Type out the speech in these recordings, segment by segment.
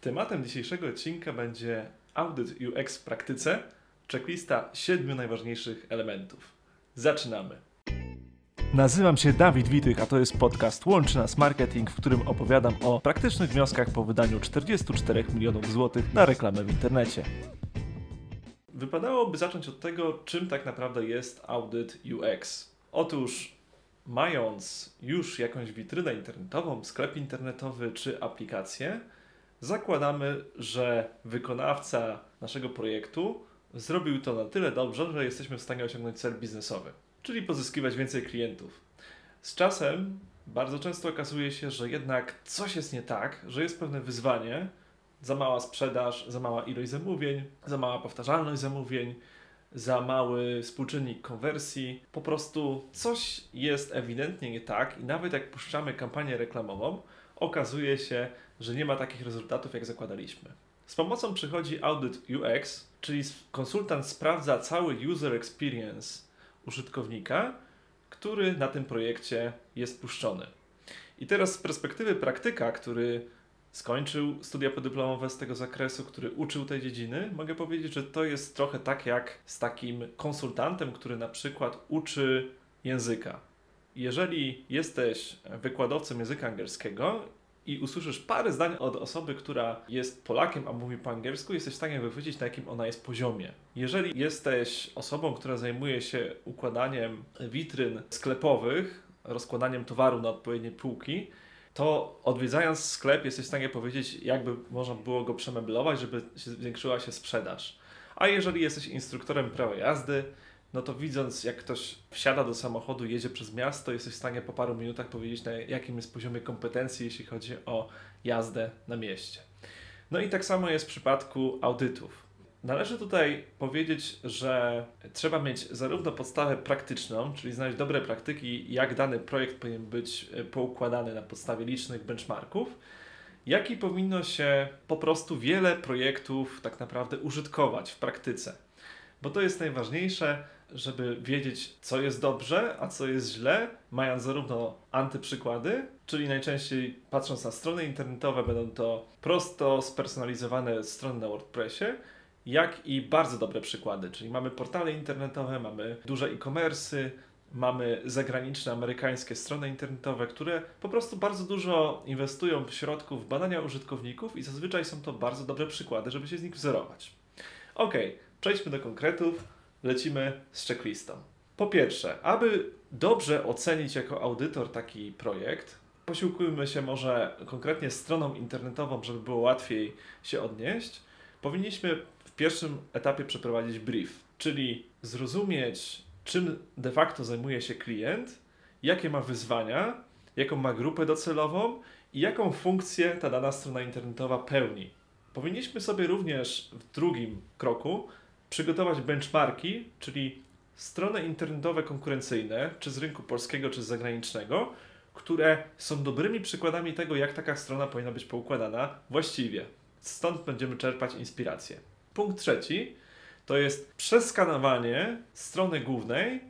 Tematem dzisiejszego odcinka będzie audyt UX w praktyce, checklista siedmiu najważniejszych elementów. Zaczynamy. Nazywam się Dawid Witych, a to jest podcast Łączy Nas Marketing, w którym opowiadam o praktycznych wnioskach po wydaniu 44 milionów złotych na reklamę w internecie. Wypadałoby zacząć od tego, czym tak naprawdę jest audyt UX. Otóż mając już jakąś witrynę internetową, sklep internetowy czy aplikację, zakładamy, że wykonawca naszego projektu zrobił to na tyle dobrze, że jesteśmy w stanie osiągnąć cel biznesowy, czyli pozyskiwać więcej klientów. Z czasem bardzo często okazuje się, że jednak coś jest nie tak, że jest pewne wyzwanie, za mała sprzedaż, za mała ilość zamówień, za mała powtarzalność zamówień, za mały współczynnik konwersji. Po prostu coś jest ewidentnie nie tak i nawet jak puszczamy kampanię reklamową, okazuje się, że nie ma takich rezultatów, jak zakładaliśmy. Z pomocą przychodzi audyt UX, czyli konsultant sprawdza cały user experience użytkownika, który na tym projekcie jest puszczony. I teraz z perspektywy praktyka, który skończył studia podyplomowe z tego zakresu, który uczył tej dziedziny, mogę powiedzieć, że to jest trochę tak jak z takim konsultantem, który na przykład uczy języka. Jeżeli jesteś wykładowcą języka angielskiego i usłyszysz parę zdań od osoby, która jest Polakiem, a mówi po angielsku, jesteś w stanie wychwycić, na jakim ona jest poziomie. Jeżeli jesteś osobą, która zajmuje się układaniem witryn sklepowych, rozkładaniem towaru na odpowiednie półki, to odwiedzając sklep jesteś w stanie powiedzieć, jakby można było go przemeblować, żeby zwiększyła się sprzedaż. A jeżeli jesteś instruktorem prawa jazdy, no to widząc, jak ktoś wsiada do samochodu, jedzie przez miasto, jesteś w stanie po paru minutach powiedzieć, na jakim jest poziomie kompetencji, jeśli chodzi o jazdę na mieście. No i tak samo jest w przypadku audytów. Należy tutaj powiedzieć, że trzeba mieć zarówno podstawę praktyczną, czyli znaleźć dobre praktyki, jak dany projekt powinien być e, poukładany na podstawie licznych benchmarków, jak i powinno się po prostu wiele projektów tak naprawdę użytkować w praktyce. Bo to jest najważniejsze, żeby wiedzieć, co jest dobrze, a co jest źle, mając zarówno antyprzykłady, czyli najczęściej patrząc na strony internetowe, będą to prosto spersonalizowane strony na WordPressie, jak i bardzo dobre przykłady, czyli mamy portale internetowe, mamy duże e-commerce, mamy zagraniczne, amerykańskie strony internetowe, które po prostu bardzo dużo inwestują środków w badania użytkowników i zazwyczaj są to bardzo dobre przykłady, żeby się z nich wzorować. Ok, przejdźmy do konkretów, lecimy z checklistą. Po pierwsze, aby dobrze ocenić jako audytor taki projekt, posiłkujmy się może konkretnie stroną internetową, żeby było łatwiej się odnieść. Powinniśmy pierwszym etapie przeprowadzić brief, czyli zrozumieć, czym de facto zajmuje się klient, jakie ma wyzwania, jaką ma grupę docelową i jaką funkcję ta dana strona internetowa pełni. Powinniśmy sobie również w drugim kroku przygotować benchmarki, czyli strony internetowe konkurencyjne, czy z rynku polskiego, czy z zagranicznego, które są dobrymi przykładami tego, jak taka strona powinna być poukładana właściwie. Stąd będziemy czerpać inspirację. Punkt trzeci to jest przeskanowanie strony głównej,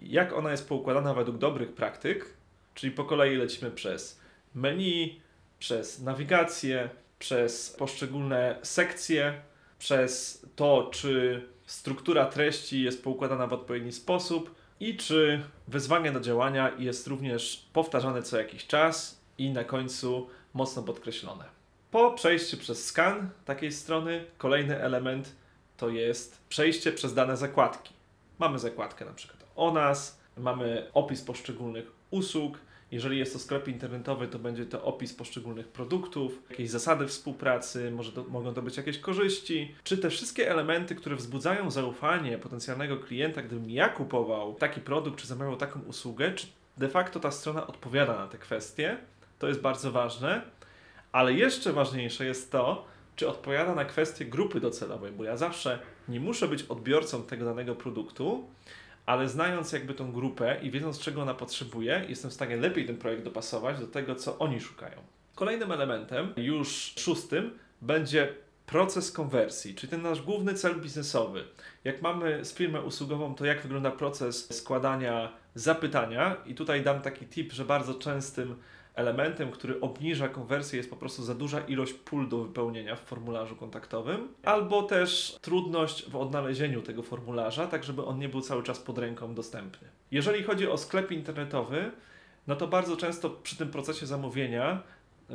jak ona jest poukładana według dobrych praktyk, czyli po kolei lecimy przez menu, przez nawigację, przez poszczególne sekcje, przez to, czy struktura treści jest poukładana w odpowiedni sposób i czy wyzwanie do działania jest również powtarzane co jakiś czas i na końcu mocno podkreślone. Po przejściu przez skan takiej strony, kolejny element to jest przejście przez dane zakładki. Mamy zakładkę na przykład o nas, mamy opis poszczególnych usług. Jeżeli jest to sklep internetowy, to będzie to opis poszczególnych produktów, jakieś zasady współpracy, może to, mogą to być jakieś korzyści, czy te wszystkie elementy, które wzbudzają zaufanie potencjalnego klienta, gdybym ja kupował taki produkt, czy zamawiał taką usługę, czy de facto ta strona odpowiada na te kwestie. To jest bardzo ważne. Ale jeszcze ważniejsze jest to, czy odpowiada na kwestię grupy docelowej, bo ja zawsze nie muszę być odbiorcą tego danego produktu, ale znając jakby tą grupę i wiedząc, czego ona potrzebuje, jestem w stanie lepiej ten projekt dopasować do tego, co oni szukają. Kolejnym elementem, już szóstym, będzie proces konwersji, czyli ten nasz główny cel biznesowy. Jak mamy z firmę usługową, to jak wygląda proces składania zapytania i tutaj dam taki tip, że bardzo częstym elementem, który obniża konwersję, jest po prostu za duża ilość pól do wypełnienia w formularzu kontaktowym, albo też trudność w odnalezieniu tego formularza, tak żeby on nie był cały czas pod ręką dostępny. Jeżeli chodzi o sklep internetowy, no to bardzo często przy tym procesie zamówienia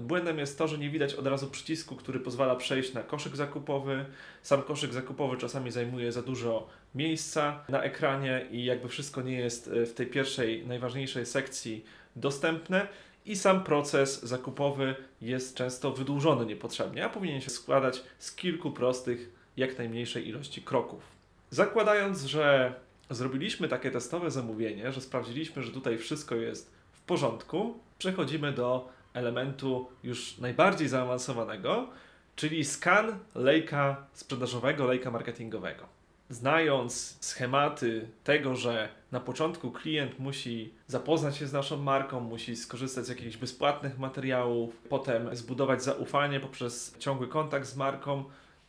Błędem jest to, że nie widać od razu przycisku, który pozwala przejść na koszyk zakupowy. Sam koszyk zakupowy czasami zajmuje za dużo miejsca na ekranie i jakby wszystko nie jest e, w tej pierwszej, najważniejszej sekcji dostępne. I sam proces zakupowy jest często wydłużony niepotrzebnie, a powinien się składać z kilku prostych, jak najmniejszej ilości kroków. Zakładając, że zrobiliśmy takie testowe zamówienie, że sprawdziliśmy, że tutaj wszystko jest w porządku, przechodzimy do elementu już najbardziej zaawansowanego, czyli skan lejka sprzedażowego, lejka marketingowego. Znając schematy tego, że na początku klient musi zapoznać się z naszą marką, musi skorzystać z jakichś bezpłatnych materiałów, potem zbudować zaufanie poprzez ciągły kontakt z marką,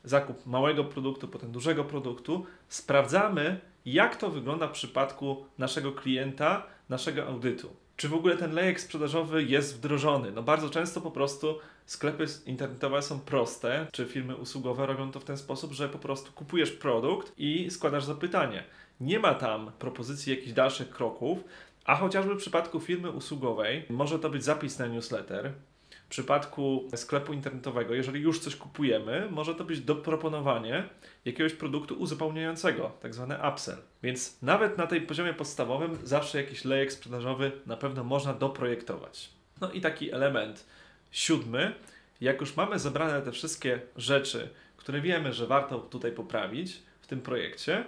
zakup małego produktu, potem dużego produktu, sprawdzamy, jak to wygląda w przypadku naszego klienta, naszego audytu czy w ogóle ten lejek sprzedażowy jest wdrożony. No bardzo często po prostu sklepy internetowe są proste, czy firmy usługowe robią to w ten sposób, że po prostu kupujesz produkt i składasz zapytanie. Nie ma tam propozycji jakichś dalszych kroków, a chociażby w przypadku firmy usługowej może to być zapis na newsletter, w przypadku sklepu internetowego, jeżeli już coś kupujemy, może to być doproponowanie jakiegoś produktu uzupełniającego, tak zwany upsell. Więc nawet na tej poziomie podstawowym zawsze jakiś lejek sprzedażowy na pewno można doprojektować. No i taki element siódmy, jak już mamy zebrane te wszystkie rzeczy, które wiemy, że warto tutaj poprawić w tym projekcie,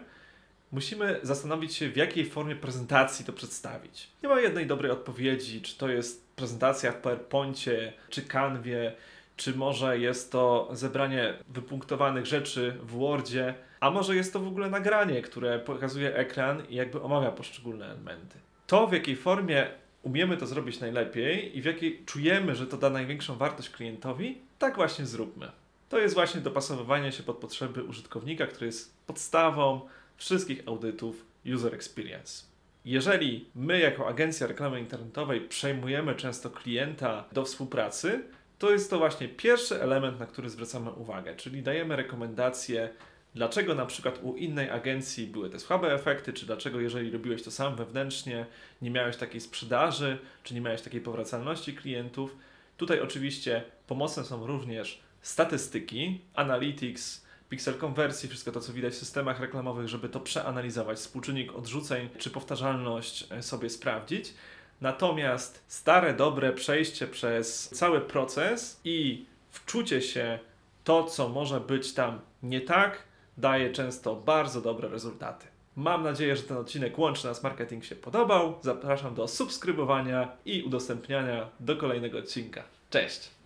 musimy zastanowić się, w jakiej formie prezentacji to przedstawić. Nie ma jednej dobrej odpowiedzi, czy to jest prezentacja w PowerPoincie, czy Canwie, czy może jest to zebranie wypunktowanych rzeczy w Wordzie, a może jest to w ogóle nagranie, które pokazuje ekran i jakby omawia poszczególne elementy. To, w jakiej formie umiemy to zrobić najlepiej i w jakiej czujemy, że to da największą wartość klientowi, tak właśnie zróbmy. To jest właśnie dopasowywanie się pod potrzeby użytkownika, który jest podstawą wszystkich audytów User Experience. Jeżeli my, jako agencja reklamy internetowej, przejmujemy często klienta do współpracy, to jest to właśnie pierwszy element, na który zwracamy uwagę, czyli dajemy rekomendacje, dlaczego na przykład u innej agencji były te słabe efekty, czy dlaczego, jeżeli robiłeś to sam wewnętrznie, nie miałeś takiej sprzedaży, czy nie miałeś takiej powracalności klientów. Tutaj oczywiście pomocne są również statystyki, analytics, piksel konwersji, wszystko to, co widać w systemach reklamowych, żeby to przeanalizować, współczynnik odrzuceń czy powtarzalność e, sobie sprawdzić. Natomiast stare, dobre przejście przez cały proces i wczucie się to, co może być tam nie tak, daje często bardzo dobre rezultaty. Mam nadzieję, że ten odcinek Łączy Nas Marketing się podobał. Zapraszam do subskrybowania i udostępniania do kolejnego odcinka. Cześć!